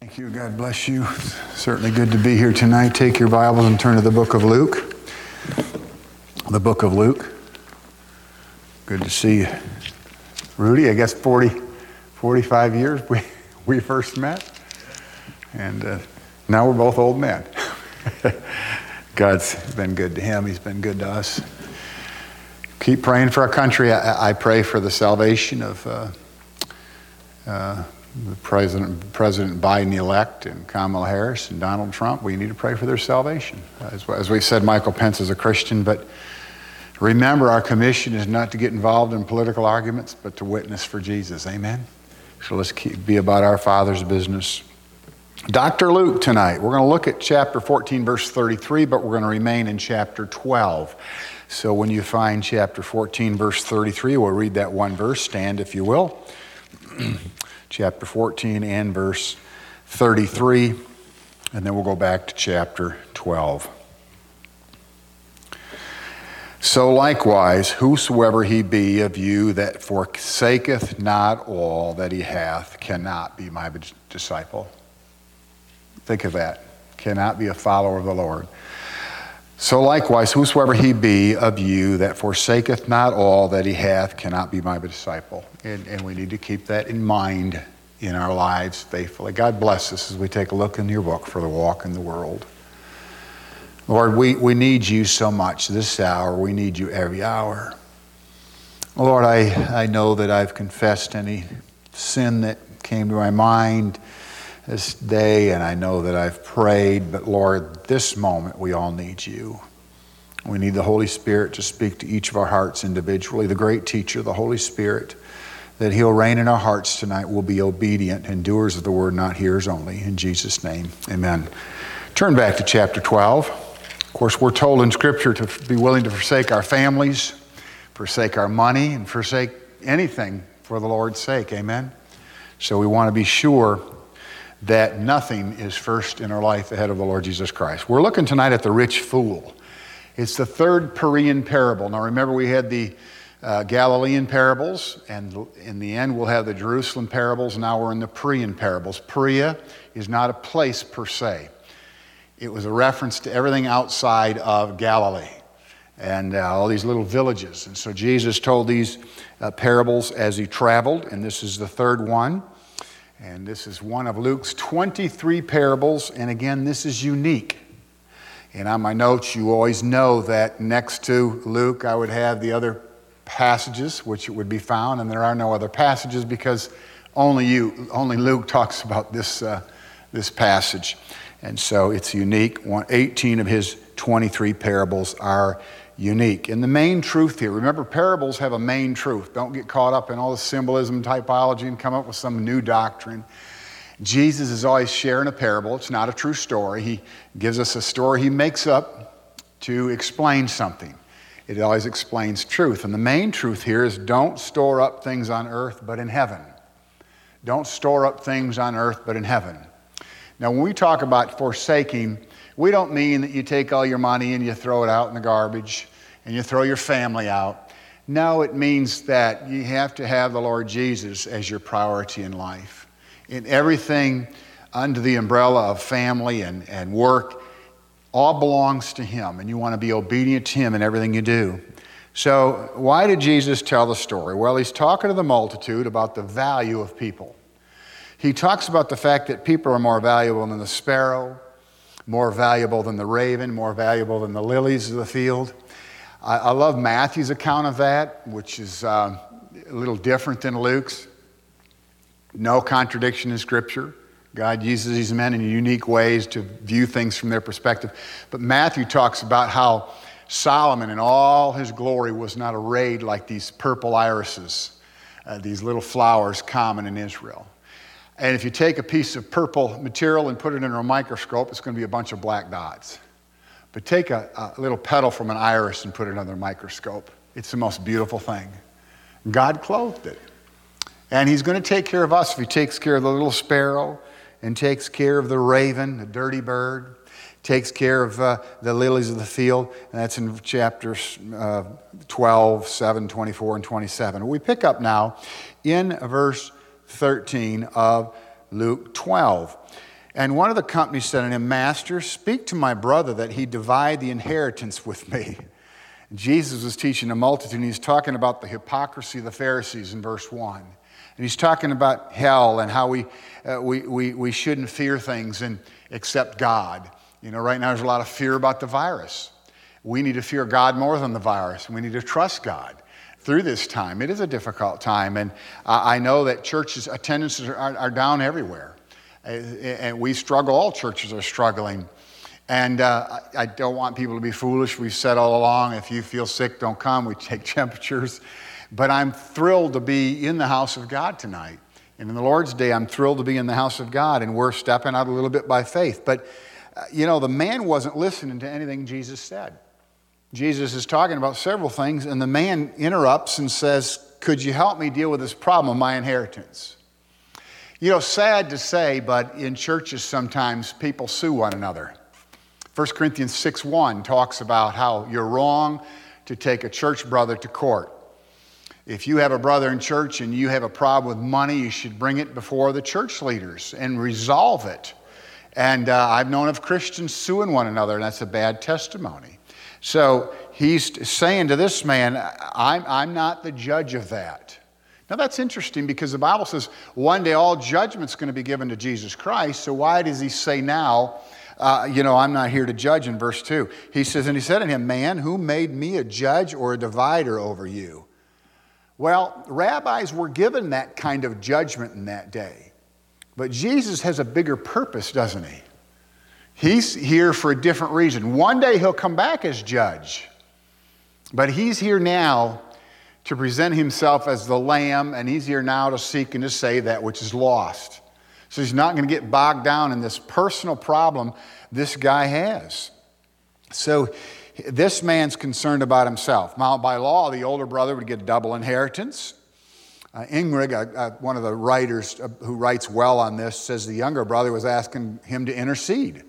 Thank you. God bless you. Certainly good to be here tonight. Take your Bibles and turn to the book of Luke. The book of Luke. Good to see you. Rudy, I guess 40, 45 years we, we first met. And uh, now we're both old men. God's been good to him, He's been good to us. Keep praying for our country. I, I pray for the salvation of. Uh, uh, The president, President Biden elect and Kamala Harris and Donald Trump, we need to pray for their salvation. As, as we said, Michael Pence is a Christian, but remember our commission is not to get involved in political arguments, but to witness for Jesus. Amen? So let's keep, be about our Father's business. Dr. Luke tonight, we're going to look at chapter 14, verse 33, but we're going to remain in chapter 12. So when you find chapter 14, verse 33, we'll read that one verse. Stand if you will. chapter 14 and verse 33, and then we'll go back to chapter 12. So likewise, whosoever he be of you that forsaketh not all that he hath cannot be my disciple. Think of that. Cannot be a follower of the Lord. So likewise, whosoever he be of you that forsaketh not all that he hath cannot be my disciple. And, and we need to keep that in mind in our lives faithfully. God bless us as we take a look in your book for the walk in the world. Lord, we, we need you so much this hour. We need you every hour. Lord, I, I know that I've confessed any sin that came to my mind this day, and I know that I've prayed, but Lord, this moment we all need you. We need the Holy Spirit to speak to each of our hearts individually, the great teacher, the Holy Spirit, that He'll reign in our hearts tonight. We'll be obedient and doers of the word, not hearers only. In Jesus' name, amen. Turn back to chapter 12. Of course, we're told in Scripture to be willing to forsake our families, forsake our money, and forsake anything for the Lord's sake. Amen. So we want to be sure that nothing is first in our life ahead of the Lord Jesus Christ. We're looking tonight at the rich fool. It's the third Perean parable. Now, remember, we had the uh, Galilean parables, and in the end, we'll have the Jerusalem parables. Now we're in the Perean parables. Perea is not a place per se, it was a reference to everything outside of Galilee and uh, all these little villages. And so Jesus told these uh, parables as he traveled, and this is the third one. And this is one of Luke's 23 parables. And again, this is unique. And on my notes, you always know that next to Luke, I would have the other passages which it would be found, and there are no other passages because only you, only Luke talks about this, uh, this passage. And so it's unique. 18 of his 23 parables are unique. And the main truth here, remember, parables have a main truth. Don't get caught up in all the symbolism, typology, and come up with some new doctrine. Jesus is always sharing a parable. It's not a true story. He gives us a story he makes up to explain something. It always explains truth. And the main truth here is don't store up things on earth but in heaven. Don't store up things on earth but in heaven. Now, when we talk about forsaking, we don't mean that you take all your money and you throw it out in the garbage and you throw your family out. No, it means that you have to have the Lord Jesus as your priority in life. In everything under the umbrella of family and, and work, all belongs to Him, and you want to be obedient to Him in everything you do. So, why did Jesus tell the story? Well, He's talking to the multitude about the value of people. He talks about the fact that people are more valuable than the sparrow, more valuable than the raven, more valuable than the lilies of the field. I, I love Matthew's account of that, which is uh, a little different than Luke's. No contradiction in Scripture. God uses these men in unique ways to view things from their perspective. But Matthew talks about how Solomon, in all his glory, was not arrayed like these purple irises, uh, these little flowers common in Israel. And if you take a piece of purple material and put it under a microscope, it's going to be a bunch of black dots. But take a, a little petal from an iris and put it under a microscope. It's the most beautiful thing. God clothed it. And He's going to take care of us if He takes care of the little sparrow and takes care of the raven, the dirty bird, takes care of uh, the lilies of the field. And that's in chapters uh, 12, 7, 24, and 27. We pick up now in verse 13 of Luke 12. And one of the companies said to him, Master, speak to my brother that he divide the inheritance with me. Jesus was teaching a multitude, and he's talking about the hypocrisy of the Pharisees in verse 1. And he's talking about hell and how we, uh, we, we, we shouldn't fear things and accept God. You know, right now there's a lot of fear about the virus. We need to fear God more than the virus. We need to trust God through this time. It is a difficult time, and I know that churches' attendances are, are down everywhere. And we struggle, all churches are struggling. And uh, I don't want people to be foolish. We've said all along if you feel sick, don't come. We take temperatures. But I'm thrilled to be in the house of God tonight. And in the Lord's Day, I'm thrilled to be in the house of God, and we're stepping out a little bit by faith. But, uh, you know, the man wasn't listening to anything Jesus said. Jesus is talking about several things, and the man interrupts and says, Could you help me deal with this problem of my inheritance? You know, sad to say, but in churches sometimes people sue one another. 1 Corinthians 6 1 talks about how you're wrong to take a church brother to court. If you have a brother in church and you have a problem with money, you should bring it before the church leaders and resolve it. And uh, I've known of Christians suing one another, and that's a bad testimony. So he's saying to this man, I'm, I'm not the judge of that. Now that's interesting because the Bible says one day all judgment's going to be given to Jesus Christ. So why does he say now, uh, you know, I'm not here to judge in verse 2? He says, And he said to him, Man, who made me a judge or a divider over you? Well, rabbis were given that kind of judgment in that day. But Jesus has a bigger purpose, doesn't he? He's here for a different reason. One day he'll come back as judge, but he's here now to present himself as the lamb, and easier now to seek and to save that which is lost. So he's not going to get bogged down in this personal problem this guy has. So this man's concerned about himself. Now, by law, the older brother would get double inheritance. Uh, Ingrid, uh, uh, one of the writers uh, who writes well on this, says the younger brother was asking him to intercede.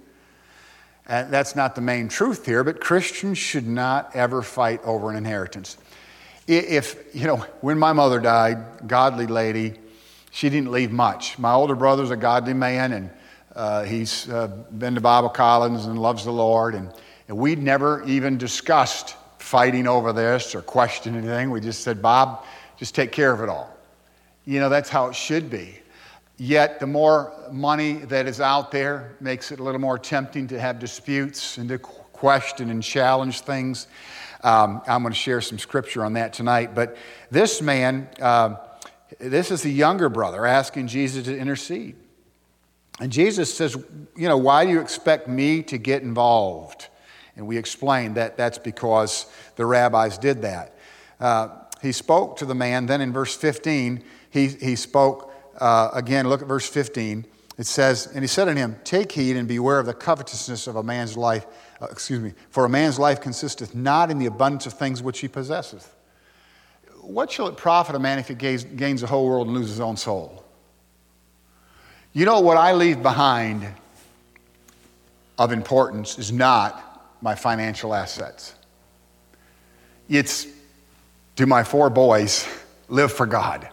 And that's not the main truth here, but Christians should not ever fight over an inheritance. If, you know, when my mother died, godly lady, she didn't leave much. My older brother's a godly man, and uh, he's uh, been to Bible college and loves the Lord. And, and we'd never even discussed fighting over this or questioned anything. We just said, Bob, just take care of it all. You know, that's how it should be. Yet, the more money that is out there makes it a little more tempting to have disputes and to question and challenge things. Um, I'm going to share some scripture on that tonight. But this man, uh, this is the younger brother asking Jesus to intercede. And Jesus says, You know, why do you expect me to get involved? And we explained that that's because the rabbis did that. Uh, he spoke to the man, then in verse 15, he, he spoke uh, again, look at verse 15. It says, And he said unto him, Take heed and beware of the covetousness of a man's life. Uh, excuse me, for a man's life consisteth not in the abundance of things which he possesseth. What shall it profit a man if he gains, gains the whole world and loses his own soul? You know, what I leave behind of importance is not my financial assets. It's do my four boys live for God?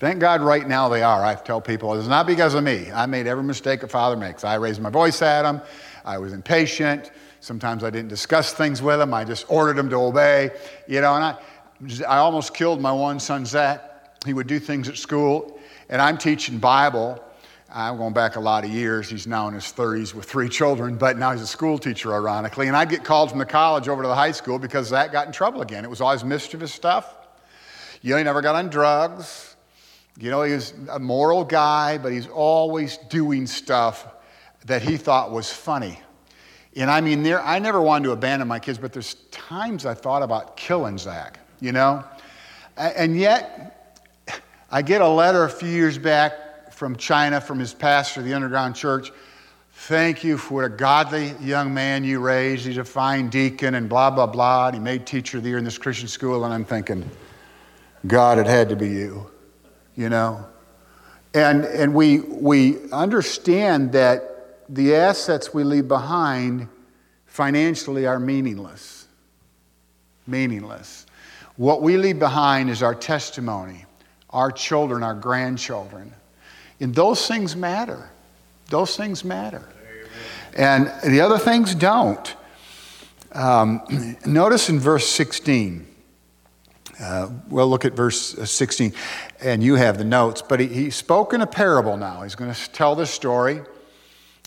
Thank God right now they are. I tell people it's not because of me. I made every mistake a father makes. I raised my voice at them. I was impatient. Sometimes I didn't discuss things with them. I just ordered them to obey. You know, and I, I almost killed my one son, Zach. He would do things at school, and I'm teaching Bible. I'm going back a lot of years. He's now in his 30s with three children, but now he's a school teacher, ironically. And I'd get called from the college over to the high school because Zach got in trouble again. It was always mischievous stuff. You know, he never got on drugs. You know, he was a moral guy, but he's always doing stuff that he thought was funny. And I mean, there, I never wanted to abandon my kids, but there's times I thought about killing Zach, you know? And yet, I get a letter a few years back from China from his pastor of the underground church. Thank you for a godly young man you raised. He's a fine deacon and blah, blah, blah. And he made teacher of the year in this Christian school. And I'm thinking, God, it had to be you you know? And, and we, we understand that the assets we leave behind financially are meaningless. Meaningless. What we leave behind is our testimony, our children, our grandchildren. And those things matter. Those things matter. And the other things don't. Um, notice in verse 16. Uh, we'll look at verse uh, 16, and you have the notes. But he, he spoke in a parable now. He's going to tell this story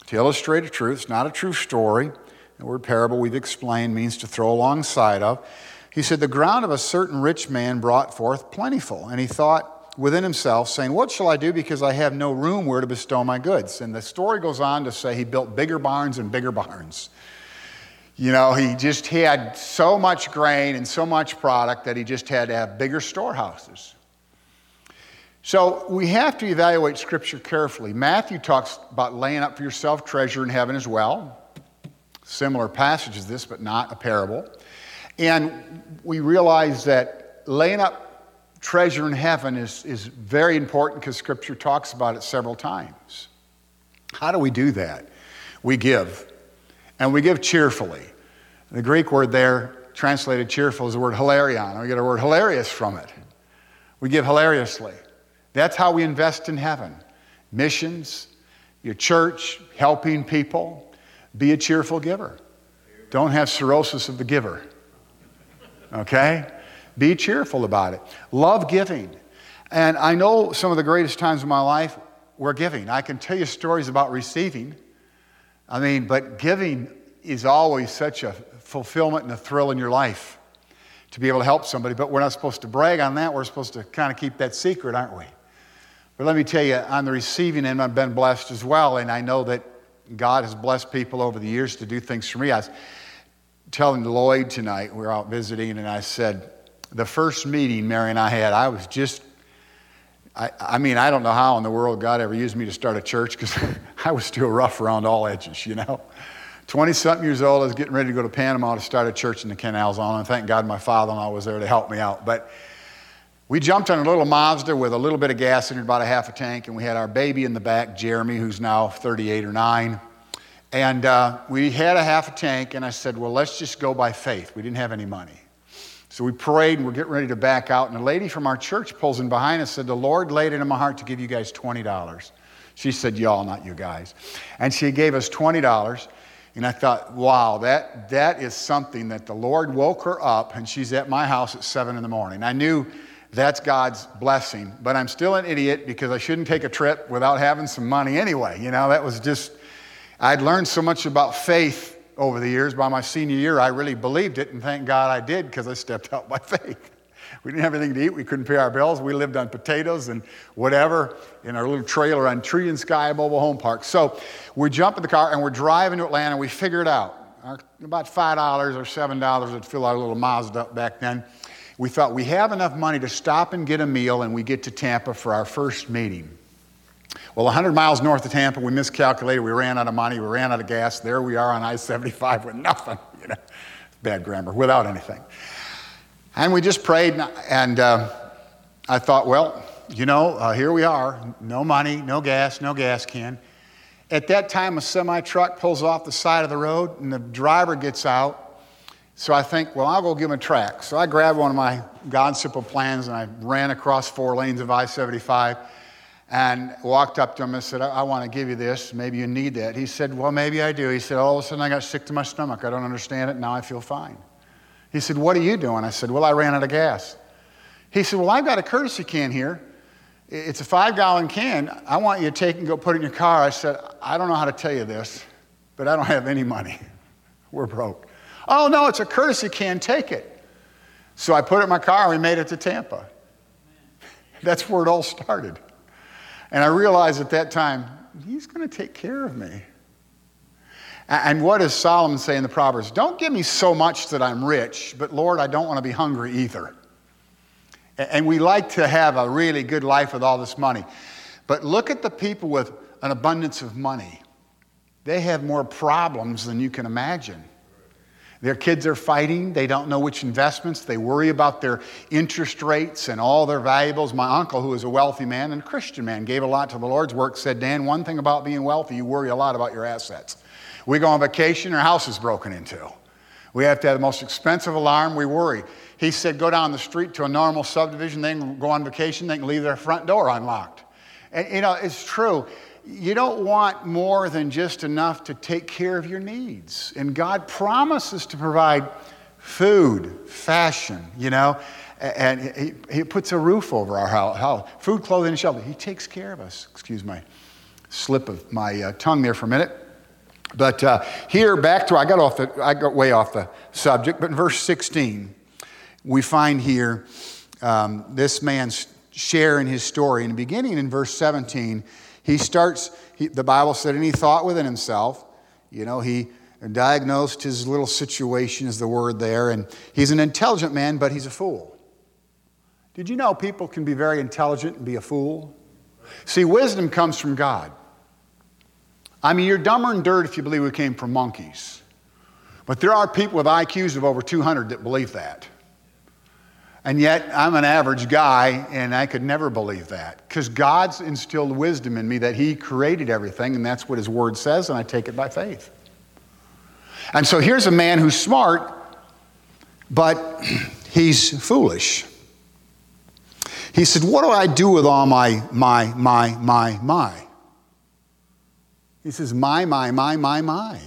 to illustrate a truth. It's not a true story. The word parable, we've explained, means to throw alongside of. He said, The ground of a certain rich man brought forth plentiful. And he thought within himself, saying, What shall I do because I have no room where to bestow my goods? And the story goes on to say he built bigger barns and bigger barns. You know, he just he had so much grain and so much product that he just had to have bigger storehouses. So we have to evaluate Scripture carefully. Matthew talks about laying up for yourself treasure in heaven as well. Similar passage as this, but not a parable. And we realize that laying up treasure in heaven is, is very important because Scripture talks about it several times. How do we do that? We give, and we give cheerfully. The Greek word there, translated cheerful, is the word hilarion. We get our word hilarious from it. We give hilariously. That's how we invest in heaven. Missions, your church, helping people, be a cheerful giver. Don't have cirrhosis of the giver. Okay? Be cheerful about it. Love giving. And I know some of the greatest times of my life were giving. I can tell you stories about receiving. I mean, but giving is always such a fulfillment and a thrill in your life to be able to help somebody. But we're not supposed to brag on that. We're supposed to kind of keep that secret, aren't we? But let me tell you, on the receiving end, I've been blessed as well. And I know that God has blessed people over the years to do things for me. I was telling Lloyd tonight, we were out visiting, and I said, the first meeting Mary and I had, I was just, I, I mean, I don't know how in the world God ever used me to start a church because I was still rough around all edges, you know. 20 something years old, I was getting ready to go to Panama to start a church in the Canal Zone, and thank God my father in law was there to help me out. But we jumped on a little Mazda with a little bit of gas in it, about a half a tank, and we had our baby in the back, Jeremy, who's now 38 or 9. And uh, we had a half a tank, and I said, Well, let's just go by faith. We didn't have any money. So we prayed, and we're getting ready to back out. And a lady from our church pulls in behind us and said, The Lord laid it in my heart to give you guys $20. She said, Y'all, not you guys. And she gave us $20. And I thought, wow, that, that is something that the Lord woke her up, and she's at my house at 7 in the morning. I knew that's God's blessing. But I'm still an idiot because I shouldn't take a trip without having some money anyway. You know, that was just, I'd learned so much about faith over the years. By my senior year, I really believed it, and thank God I did because I stepped out by faith. We didn't have anything to eat. We couldn't pay our bills. We lived on potatoes and whatever in our little trailer on Tree and Sky Mobile Home Park. So we jump in the car and we're driving to Atlanta. We figure it out. Our, about $5 or $7 would fill our little Mazda up back then. We thought we have enough money to stop and get a meal, and we get to Tampa for our first meeting. Well, 100 miles north of Tampa, we miscalculated. We ran out of money. We ran out of gas. There we are on I 75 with nothing. You know, bad grammar, without anything. And we just prayed, and uh, I thought, well, you know, uh, here we are. No money, no gas, no gas can. At that time, a semi truck pulls off the side of the road, and the driver gets out so I think, well, I'll go give him a tract. So I grabbed one of my God simple plans and I ran across four lanes of I 75 and walked up to him and said, I, I want to give you this. Maybe you need that. He said, Well, maybe I do. He said, All of a sudden I got sick to my stomach. I don't understand it. Now I feel fine. He said, What are you doing? I said, Well, I ran out of gas. He said, Well, I've got a courtesy can here. It's a five gallon can. I want you to take and go put it in your car. I said, I don't know how to tell you this, but I don't have any money. We're broke. Oh, no, it's a courtesy can, take it. So I put it in my car and we made it to Tampa. That's where it all started. And I realized at that time, he's going to take care of me. And what does Solomon say in the Proverbs? Don't give me so much that I'm rich, but Lord, I don't want to be hungry either. And we like to have a really good life with all this money. But look at the people with an abundance of money. They have more problems than you can imagine. Their kids are fighting. They don't know which investments. They worry about their interest rates and all their valuables. My uncle, who is a wealthy man and a Christian man, gave a lot to the Lord's work, said, Dan, one thing about being wealthy, you worry a lot about your assets. We go on vacation, our house is broken into. We have to have the most expensive alarm, we worry. He said, go down the street to a normal subdivision, they can go on vacation, they can leave their front door unlocked. And you know, it's true. You don't want more than just enough to take care of your needs. And God promises to provide food, fashion, you know, and he, he puts a roof over our house, food, clothing, and shelter. He takes care of us. Excuse my slip of my uh, tongue there for a minute. But uh, here, back to I got off the I got way off the subject. But in verse 16, we find here um, this man's sharing his story. In the beginning, in verse 17, he starts. He, the Bible said, and he thought within himself. You know, he diagnosed his little situation is the word there, and he's an intelligent man, but he's a fool. Did you know people can be very intelligent and be a fool? See, wisdom comes from God. I mean, you're dumber than dirt if you believe we came from monkeys. But there are people with IQs of over 200 that believe that. And yet, I'm an average guy, and I could never believe that. Because God's instilled wisdom in me that He created everything, and that's what His Word says, and I take it by faith. And so here's a man who's smart, but he's foolish. He said, What do I do with all my, my, my, my, my? He says, My, my, my, my, my.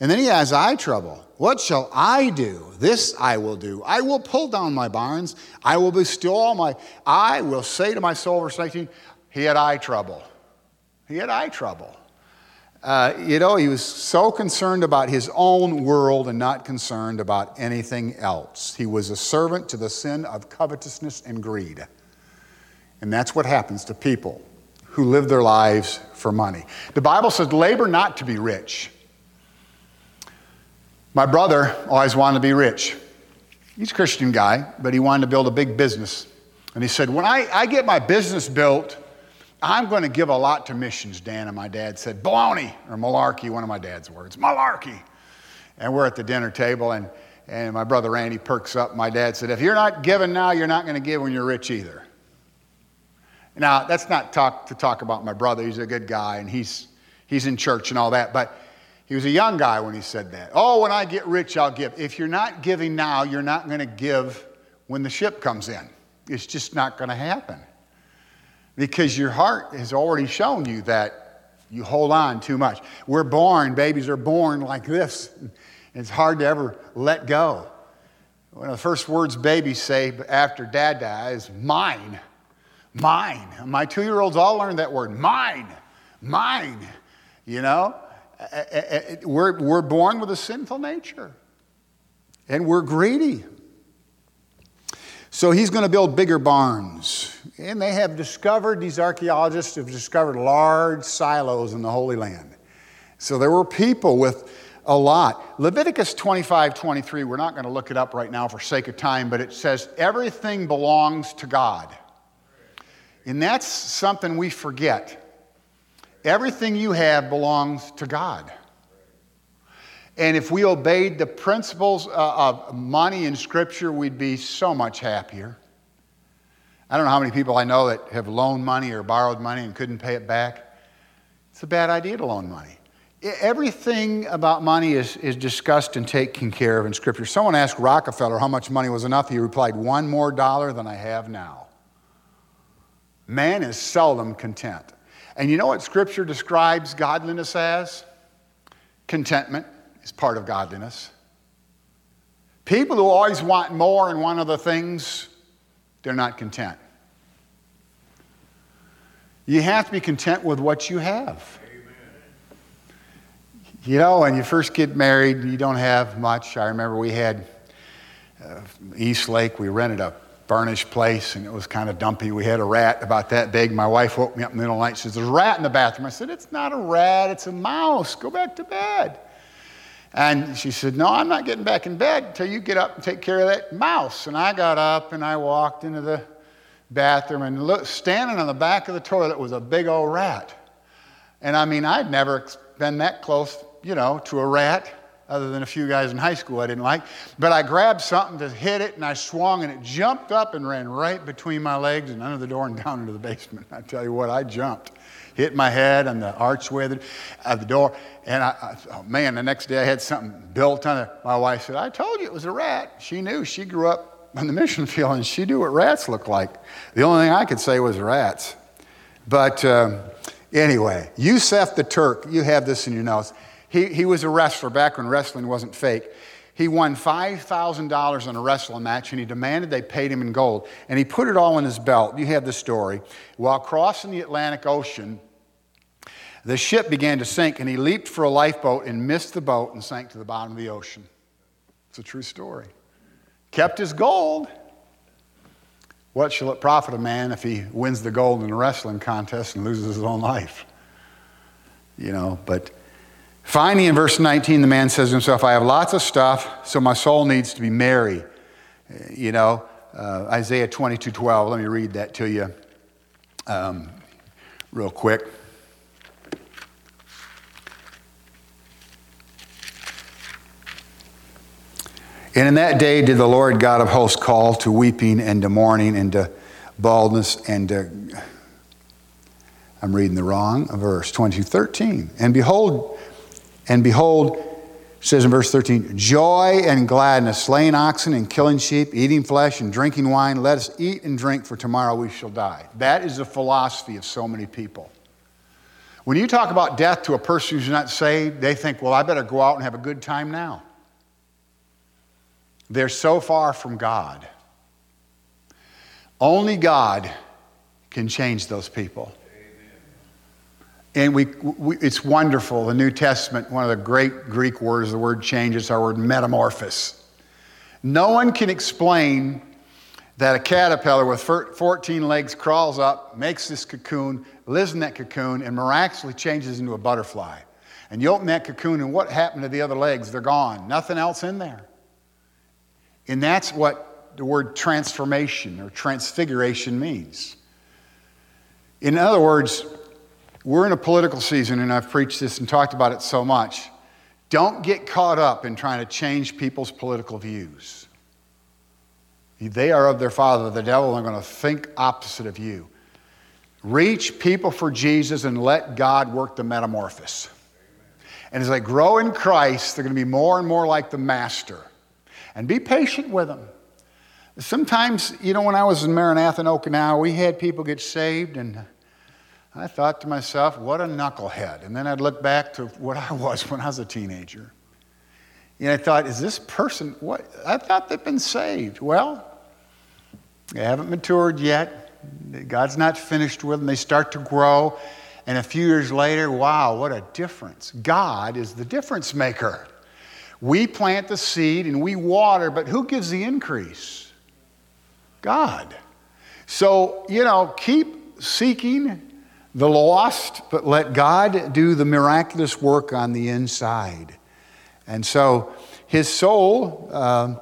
And then he has eye trouble. What shall I do? This I will do. I will pull down my barns. I will bestow all my. I will say to my soul, verse 19, he had eye trouble. He had eye trouble. Uh, you know, he was so concerned about his own world and not concerned about anything else. He was a servant to the sin of covetousness and greed. And that's what happens to people who live their lives for money. The Bible says, labor not to be rich. My brother always wanted to be rich. He's a Christian guy, but he wanted to build a big business. And he said, When I, I get my business built, I'm going to give a lot to missions, Dan. And my dad said, Baloney, or malarkey, one of my dad's words, malarkey. And we're at the dinner table, and, and my brother Randy perks up. My dad said, If you're not giving now, you're not going to give when you're rich either. Now, that's not talk, to talk about my brother. He's a good guy and he's, he's in church and all that. But he was a young guy when he said that. Oh, when I get rich, I'll give. If you're not giving now, you're not going to give when the ship comes in. It's just not going to happen. Because your heart has already shown you that you hold on too much. We're born, babies are born like this. It's hard to ever let go. One of the first words babies say after dad dies, is mine. Mine. My two year olds all learned that word mine, mine. You know, we're, we're born with a sinful nature and we're greedy. So he's going to build bigger barns. And they have discovered, these archaeologists have discovered large silos in the Holy Land. So there were people with a lot. Leviticus 25 23, we're not going to look it up right now for sake of time, but it says everything belongs to God. And that's something we forget. Everything you have belongs to God. And if we obeyed the principles uh, of money in Scripture, we'd be so much happier. I don't know how many people I know that have loaned money or borrowed money and couldn't pay it back. It's a bad idea to loan money. Everything about money is, is discussed and taken care of in Scripture. Someone asked Rockefeller how much money was enough. He replied, One more dollar than I have now. Man is seldom content. And you know what Scripture describes godliness as? Contentment is part of godliness. People who always want more and want other things, they're not content. You have to be content with what you have. You know, when you first get married, you don't have much. I remember we had uh, East Lake, we rented a furnished place and it was kind of dumpy. We had a rat about that big. My wife woke me up in the middle of the night. She says, There's a rat in the bathroom. I said, It's not a rat, it's a mouse. Go back to bed. And she said, No, I'm not getting back in bed until you get up and take care of that mouse. And I got up and I walked into the bathroom and look, standing on the back of the toilet was a big old rat. And I mean, I'd never been that close, you know, to a rat other than a few guys in high school I didn't like. But I grabbed something to hit it and I swung and it jumped up and ran right between my legs and under the door and down into the basement. I tell you what, I jumped. Hit my head on the archway of the, of the door. And I, I, oh man, the next day I had something built on it. My wife said, I told you it was a rat. She knew. She grew up on the mission field and she knew what rats look like. The only thing I could say was rats. But um, Anyway, Yusef the Turk, you have this in your notes. He, he was a wrestler back when wrestling wasn't fake. He won $5,000 in a wrestling match and he demanded they paid him in gold. And he put it all in his belt. You have the story. While crossing the Atlantic Ocean, the ship began to sink and he leaped for a lifeboat and missed the boat and sank to the bottom of the ocean. It's a true story. Kept his gold. What shall it profit a man if he wins the gold in a wrestling contest and loses his own life? You know, but finally in verse 19, the man says to himself, I have lots of stuff, so my soul needs to be merry. You know, uh, Isaiah 22 12, let me read that to you um, real quick. And in that day did the Lord God of hosts call to weeping and to mourning and to baldness and to, I'm reading the wrong verse, 2213. And behold, and behold, says in verse 13, joy and gladness, slaying oxen and killing sheep, eating flesh and drinking wine. Let us eat and drink, for tomorrow we shall die. That is the philosophy of so many people. When you talk about death to a person who's not saved, they think, well, I better go out and have a good time now. They're so far from God. Only God can change those people. And we, we, it's wonderful. The New Testament, one of the great Greek words, the word change is our word metamorphosis. No one can explain that a caterpillar with 14 legs crawls up, makes this cocoon, lives in that cocoon, and miraculously changes into a butterfly. And you open that cocoon, and what happened to the other legs? They're gone. Nothing else in there. And that's what the word transformation or transfiguration means. In other words, we're in a political season, and I've preached this and talked about it so much. Don't get caught up in trying to change people's political views. They are of their father, the devil, and they're going to think opposite of you. Reach people for Jesus and let God work the metamorphosis. And as they grow in Christ, they're going to be more and more like the Master and be patient with them. Sometimes, you know, when I was in Maranatha in Okinawa, we had people get saved, and I thought to myself, what a knucklehead. And then I'd look back to what I was when I was a teenager. And I thought, is this person, what? I thought they've been saved. Well, they haven't matured yet. God's not finished with them. They start to grow. And a few years later, wow, what a difference. God is the difference maker. We plant the seed and we water, but who gives the increase? God. So, you know, keep seeking the lost, but let God do the miraculous work on the inside. And so his soul, uh,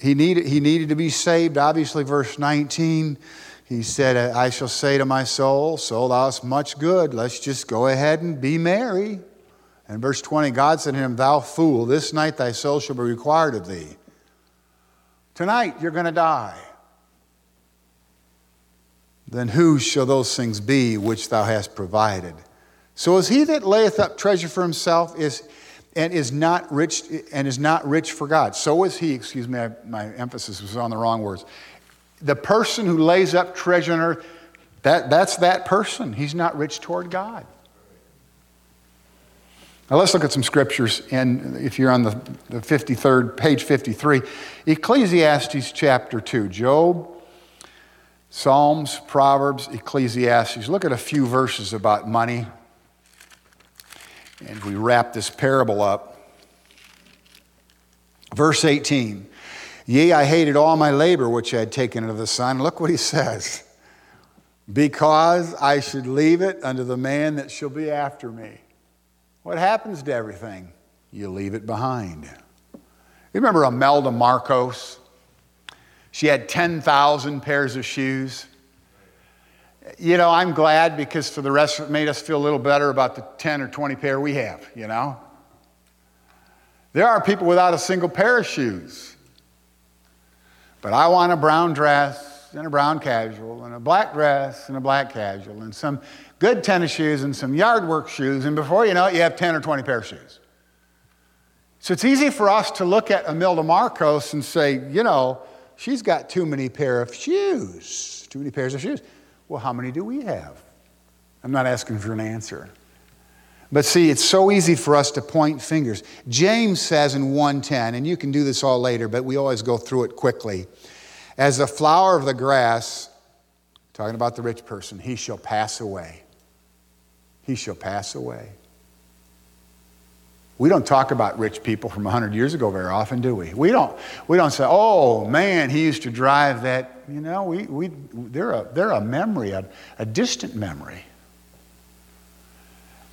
he, needed, he needed to be saved. Obviously, verse 19, he said, I shall say to my soul, Soul, thou hast much good. Let's just go ahead and be merry. And verse 20, God said to him, Thou fool, this night thy soul shall be required of thee. Tonight you're going to die. Then whose shall those things be which thou hast provided? So is he that layeth up treasure for himself is and is not rich and is not rich for God. So is he, excuse me, I, my emphasis was on the wrong words. The person who lays up treasure on earth, that, that's that person. He's not rich toward God. Now let's look at some scriptures. And if you're on the, the 53rd, page 53, Ecclesiastes chapter 2, Job, Psalms, Proverbs, Ecclesiastes. Look at a few verses about money. And we wrap this parable up. Verse 18 Yea, I hated all my labor which I had taken of the sun. Look what he says. Because I should leave it unto the man that shall be after me. What happens to everything? You leave it behind. You remember Imelda Marcos? She had 10,000 pairs of shoes. You know, I'm glad because for the rest of it made us feel a little better about the 10 or 20 pair we have, you know? There are people without a single pair of shoes. But I want a brown dress and a brown casual and a black dress and a black casual and some good tennis shoes and some yard work shoes, and before you know it, you have 10 or 20 pair of shoes. So it's easy for us to look at Imelda Marcos and say, you know, she's got too many pair of shoes, too many pairs of shoes. Well, how many do we have? I'm not asking for an answer. But see, it's so easy for us to point fingers. James says in 110, and you can do this all later, but we always go through it quickly. As the flower of the grass, talking about the rich person, he shall pass away. He shall pass away. We don't talk about rich people from 100 years ago very often, do we? We don't, we don't say, oh man, he used to drive that. You know, we, we, they're, a, they're a memory, a, a distant memory.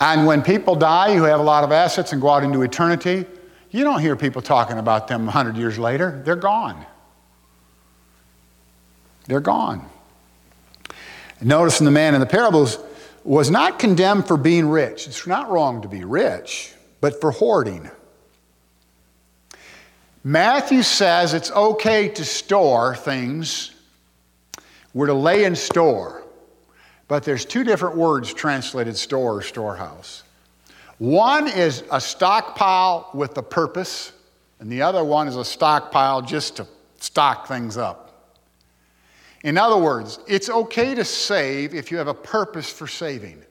And when people die who have a lot of assets and go out into eternity, you don't hear people talking about them 100 years later. They're gone. They're gone. Notice in the man in the parables was not condemned for being rich. It's not wrong to be rich but for hoarding. Matthew says it's okay to store things. We're to lay in store. But there's two different words translated store or storehouse. One is a stockpile with a purpose, and the other one is a stockpile just to stock things up. In other words, it's okay to save if you have a purpose for saving.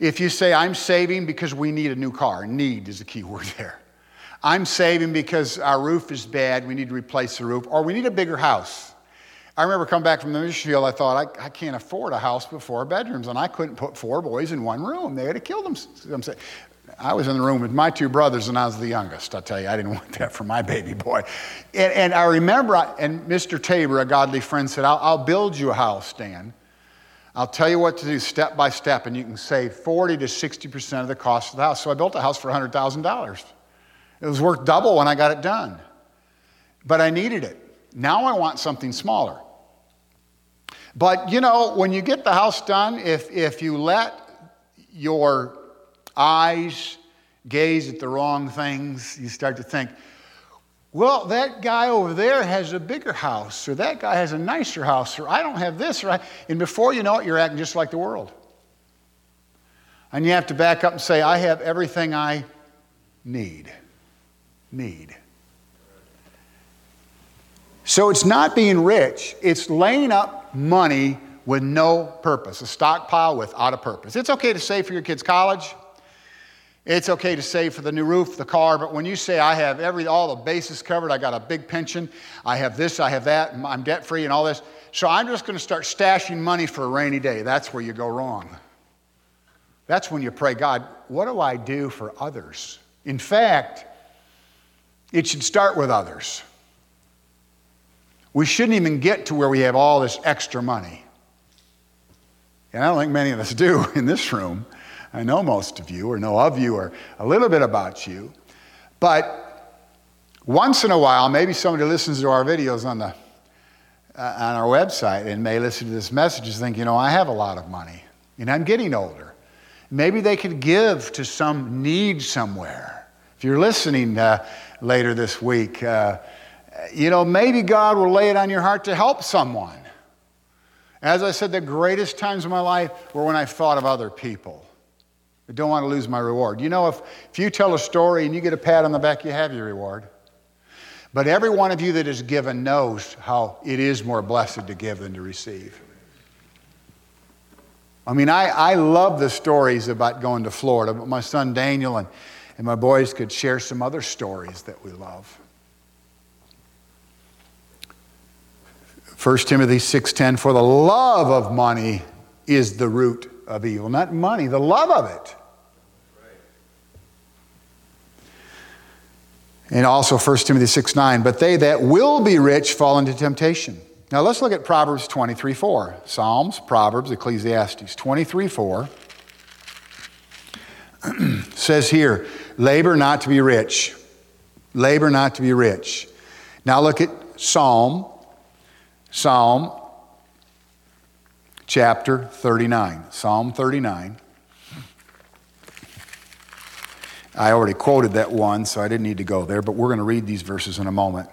If you say, I'm saving because we need a new car, need is the key word there. I'm saving because our roof is bad, we need to replace the roof, or we need a bigger house. I remember coming back from the mission field, I thought, I, I can't afford a house with four bedrooms, and I couldn't put four boys in one room. They would have killed them. I was in the room with my two brothers, and I was the youngest. I tell you, I didn't want that for my baby boy. And, and I remember, and Mr. Tabor, a godly friend, said, I'll, I'll build you a house, Dan. I'll tell you what to do step by step, and you can save 40 to 60% of the cost of the house. So I built a house for $100,000. It was worth double when I got it done. But I needed it. Now I want something smaller. But you know, when you get the house done, if, if you let your eyes gaze at the wrong things, you start to think, well, that guy over there has a bigger house, or that guy has a nicer house, or I don't have this, I, and before you know it, you're acting just like the world. And you have to back up and say, I have everything I need. Need. So it's not being rich, it's laying up money with no purpose, a stockpile without a purpose. It's okay to save for your kids' college. It's okay to save for the new roof, the car, but when you say, I have every, all the bases covered, I got a big pension, I have this, I have that, I'm debt free and all this, so I'm just going to start stashing money for a rainy day. That's where you go wrong. That's when you pray, God, what do I do for others? In fact, it should start with others. We shouldn't even get to where we have all this extra money. And I don't think many of us do in this room. I know most of you, or know of you, or a little bit about you. But once in a while, maybe somebody listens to our videos on, the, uh, on our website and may listen to this message and think, you know, I have a lot of money and I'm getting older. Maybe they could give to some need somewhere. If you're listening uh, later this week, uh, you know, maybe God will lay it on your heart to help someone. As I said, the greatest times of my life were when I thought of other people. I don't want to lose my reward. You know, if, if you tell a story and you get a pat on the back, you have your reward. But every one of you that is given knows how it is more blessed to give than to receive. I mean, I, I love the stories about going to Florida, but my son Daniel and, and my boys could share some other stories that we love. 1 Timothy 6:10 for the love of money is the root of evil not money the love of it And also 1 Timothy 6 9, but they that will be rich fall into temptation. Now let's look at Proverbs 23 4. Psalms, Proverbs, Ecclesiastes 23 4 says here, labor not to be rich. Labor not to be rich. Now look at Psalm, Psalm chapter 39. Psalm 39. I already quoted that one, so I didn't need to go there, but we're going to read these verses in a moment.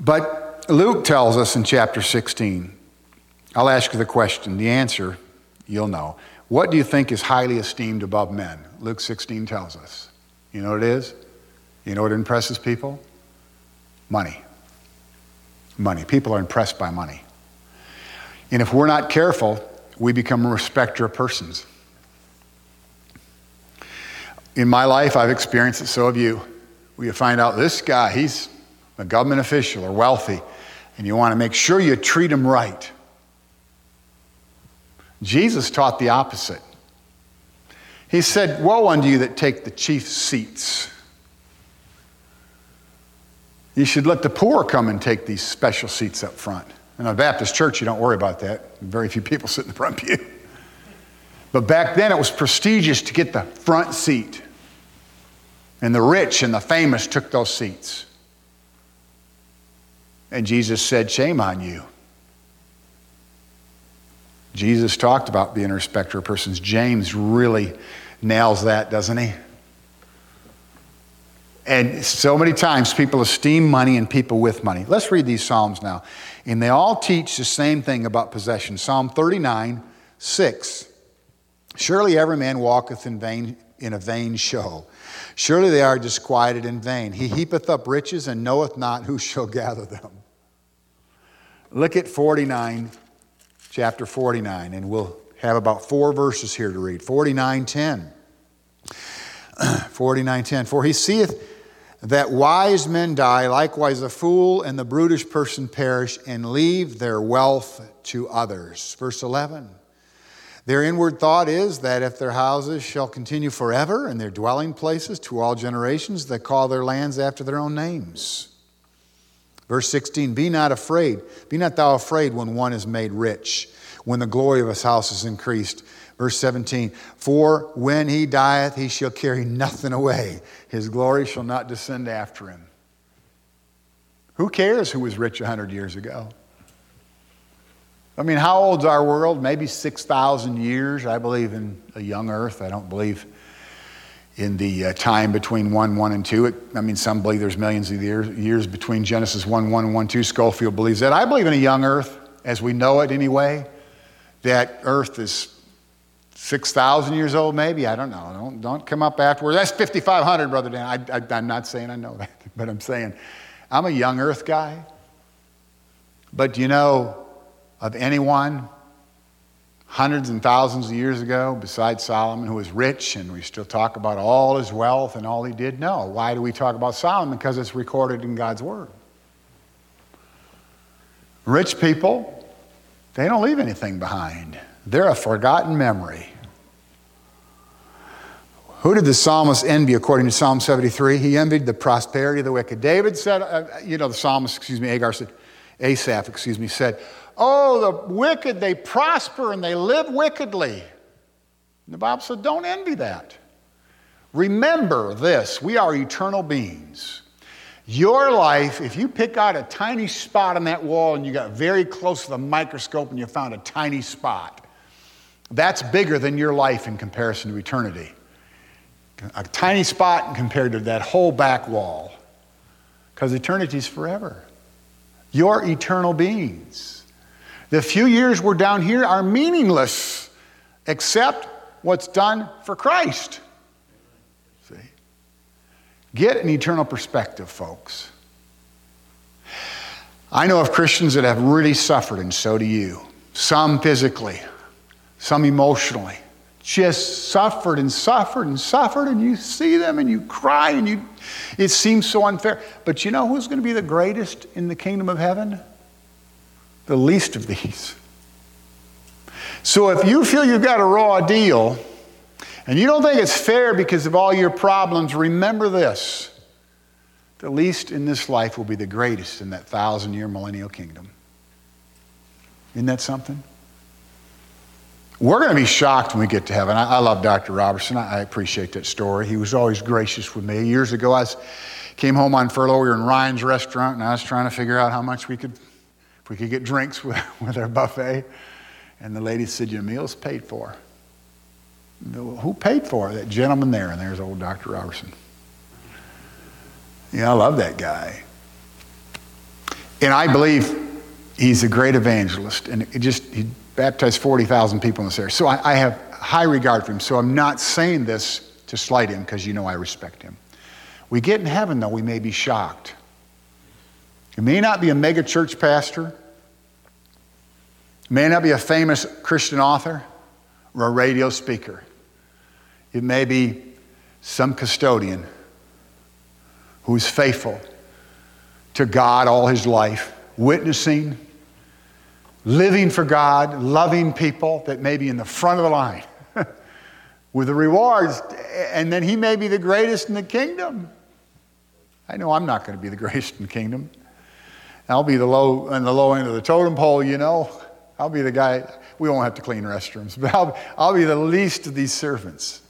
But Luke tells us in chapter 16, I'll ask you the question. The answer, you'll know. What do you think is highly esteemed above men? Luke 16 tells us. You know what it is? You know what impresses people? Money. Money. People are impressed by money. And if we're not careful, we become a respecter of persons. In my life, I've experienced it, so have you. Where you find out this guy, he's a government official or wealthy, and you want to make sure you treat him right. Jesus taught the opposite. He said, Woe unto you that take the chief seats. You should let the poor come and take these special seats up front. In a Baptist church, you don't worry about that. Very few people sit in the front pew. But back then, it was prestigious to get the front seat. And the rich and the famous took those seats. And Jesus said, Shame on you. Jesus talked about being a respecter of persons. James really nails that, doesn't he? And so many times people esteem money and people with money. Let's read these Psalms now. And they all teach the same thing about possession. Psalm 39, 6. Surely every man walketh in vain in a vain show. Surely they are disquieted in vain. He heapeth up riches and knoweth not who shall gather them. Look at 49, chapter 49, and we'll have about four verses here to read. 49, 10. 49, 10. For he seeth that wise men die, likewise the fool and the brutish person perish and leave their wealth to others. Verse 11. Their inward thought is that if their houses shall continue forever and their dwelling places to all generations, they call their lands after their own names. Verse 16 Be not afraid, be not thou afraid when one is made rich, when the glory of his house is increased. Verse 17 For when he dieth, he shall carry nothing away, his glory shall not descend after him. Who cares who was rich a 100 years ago? I mean, how old's our world? Maybe 6,000 years. I believe in a young earth. I don't believe in the uh, time between 1, 1, and 2. It, I mean, some believe there's millions of years, years between Genesis 1, 1, and 1, 2. Scofield believes that. I believe in a young earth, as we know it anyway, that earth is 6,000 years old, maybe. I don't know. Don't, don't come up afterwards. That's 5,500, Brother Dan. I, I'm not saying I know that, but I'm saying I'm a young earth guy. But you know, of anyone hundreds and thousands of years ago besides Solomon who was rich and we still talk about all his wealth and all he did? No. Why do we talk about Solomon? Because it's recorded in God's Word. Rich people, they don't leave anything behind, they're a forgotten memory. Who did the psalmist envy according to Psalm 73? He envied the prosperity of the wicked. David said, uh, you know, the psalmist, excuse me, Agar said, Asaph, excuse me, said, Oh, the wicked, they prosper and they live wickedly. And the Bible said, don't envy that. Remember this we are eternal beings. Your life, if you pick out a tiny spot on that wall and you got very close to the microscope and you found a tiny spot, that's bigger than your life in comparison to eternity. A tiny spot compared to that whole back wall. Because eternity is forever. You're eternal beings. The few years we're down here are meaningless except what's done for Christ. See? Get an eternal perspective, folks. I know of Christians that have really suffered, and so do you. Some physically, some emotionally. Just suffered and suffered and suffered, and you see them and you cry, and you, it seems so unfair. But you know who's going to be the greatest in the kingdom of heaven? The least of these. So if you feel you've got a raw deal and you don't think it's fair because of all your problems, remember this. The least in this life will be the greatest in that thousand year millennial kingdom. Isn't that something? We're going to be shocked when we get to heaven. I, I love Dr. Robertson. I, I, appreciate that story. He was always gracious with me. Years ago, I was, came home on furlough. We were in Ryan's restaurant, and I was trying to figure out how much we could if we could get drinks with, with our buffet. And the lady said, Your meal's paid for. Who paid for it? That gentleman there. And there's old Dr. Robertson. Yeah, I love that guy. And I believe he's a great evangelist. And it just, he baptized 40,000 people in this area. So I, I have high regard for him. So I'm not saying this to slight him because you know I respect him. We get in heaven, though, we may be shocked. You may not be a mega church pastor. May not be a famous Christian author or a radio speaker. It may be some custodian who's faithful to God all his life, witnessing, living for God, loving people that may be in the front of the line with the rewards, and then he may be the greatest in the kingdom. I know I'm not going to be the greatest in the kingdom. I'll be the low on the low end of the totem pole, you know. I'll be the guy. We won't have to clean restrooms, but I'll, I'll be the least of these servants.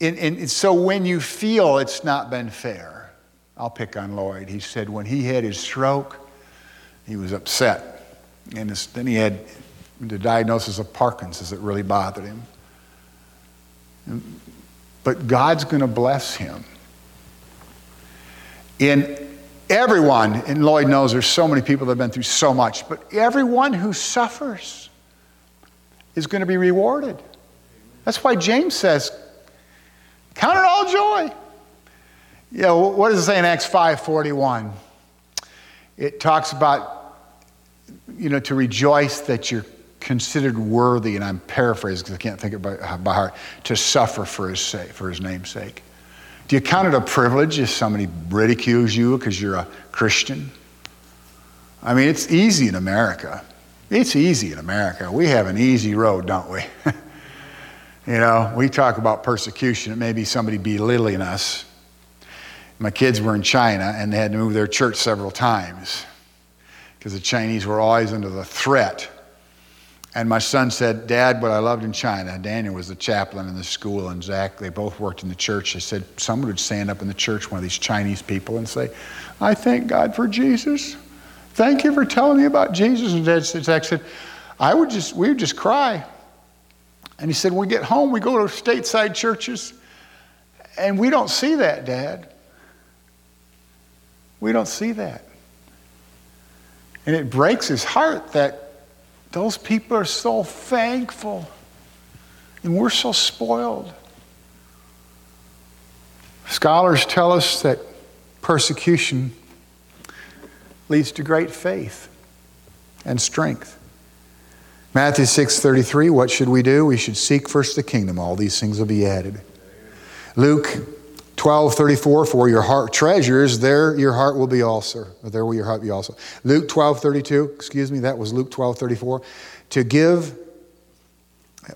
And, and so when you feel it's not been fair, I'll pick on Lloyd. He said when he had his stroke, he was upset. And then he had the diagnosis of Parkinson's that really bothered him. But God's going to bless him. In everyone, and Lloyd knows there's so many people that have been through so much, but everyone who suffers is going to be rewarded. That's why James says, Count it all joy. You know, what does it say in Acts 5:41? It talks about, you know, to rejoice that you're considered worthy, and I'm paraphrasing because I can't think it by, by heart, to suffer for his sake, for his name's sake. Do you count it a privilege if somebody ridicules you because you're a Christian? I mean, it's easy in America. It's easy in America. We have an easy road, don't we? you know, we talk about persecution. It may be somebody belittling us. My kids were in China and they had to move their church several times because the Chinese were always under the threat and my son said, Dad, what I loved in China, Daniel was the chaplain in the school, and Zach, they both worked in the church. They said someone would stand up in the church, one of these Chinese people, and say, I thank God for Jesus. Thank you for telling me about Jesus. And Dad, Zach said, I would just, we would just cry. And he said, when we get home, we go to stateside churches, and we don't see that, Dad. We don't see that. And it breaks his heart that those people are so thankful. And we're so spoiled. Scholars tell us that persecution leads to great faith and strength. Matthew 6:33 what should we do? We should seek first the kingdom all these things will be added. Luke 12, 34, for your heart treasures, there your heart will be also. There will your heart be also. Luke 12, 32, excuse me, that was Luke 12, 34. To give,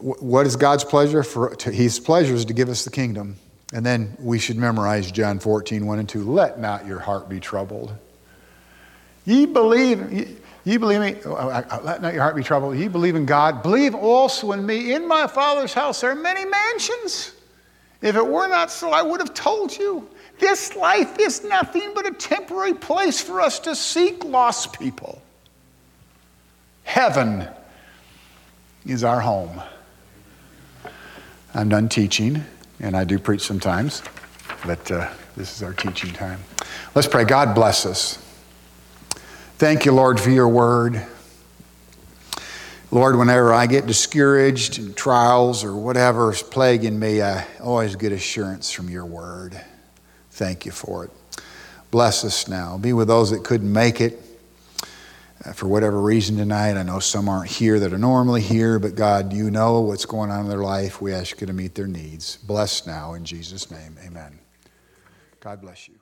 what is God's pleasure? For His pleasure is to give us the kingdom. And then we should memorize John 14, 1 and 2. Let not your heart be troubled. Ye believe, ye, ye believe me, oh, let not your heart be troubled. Ye believe in God. Believe also in me. In my Father's house there are many mansions. If it were not so, I would have told you. This life is nothing but a temporary place for us to seek lost people. Heaven is our home. I'm done teaching, and I do preach sometimes, but uh, this is our teaching time. Let's pray. God bless us. Thank you, Lord, for your word. Lord, whenever I get discouraged in trials or whatever is plaguing me, I always get assurance from your word. Thank you for it. Bless us now. Be with those that couldn't make it uh, for whatever reason tonight. I know some aren't here that are normally here, but God, you know what's going on in their life. We ask you to meet their needs. Bless now in Jesus' name. Amen. God bless you.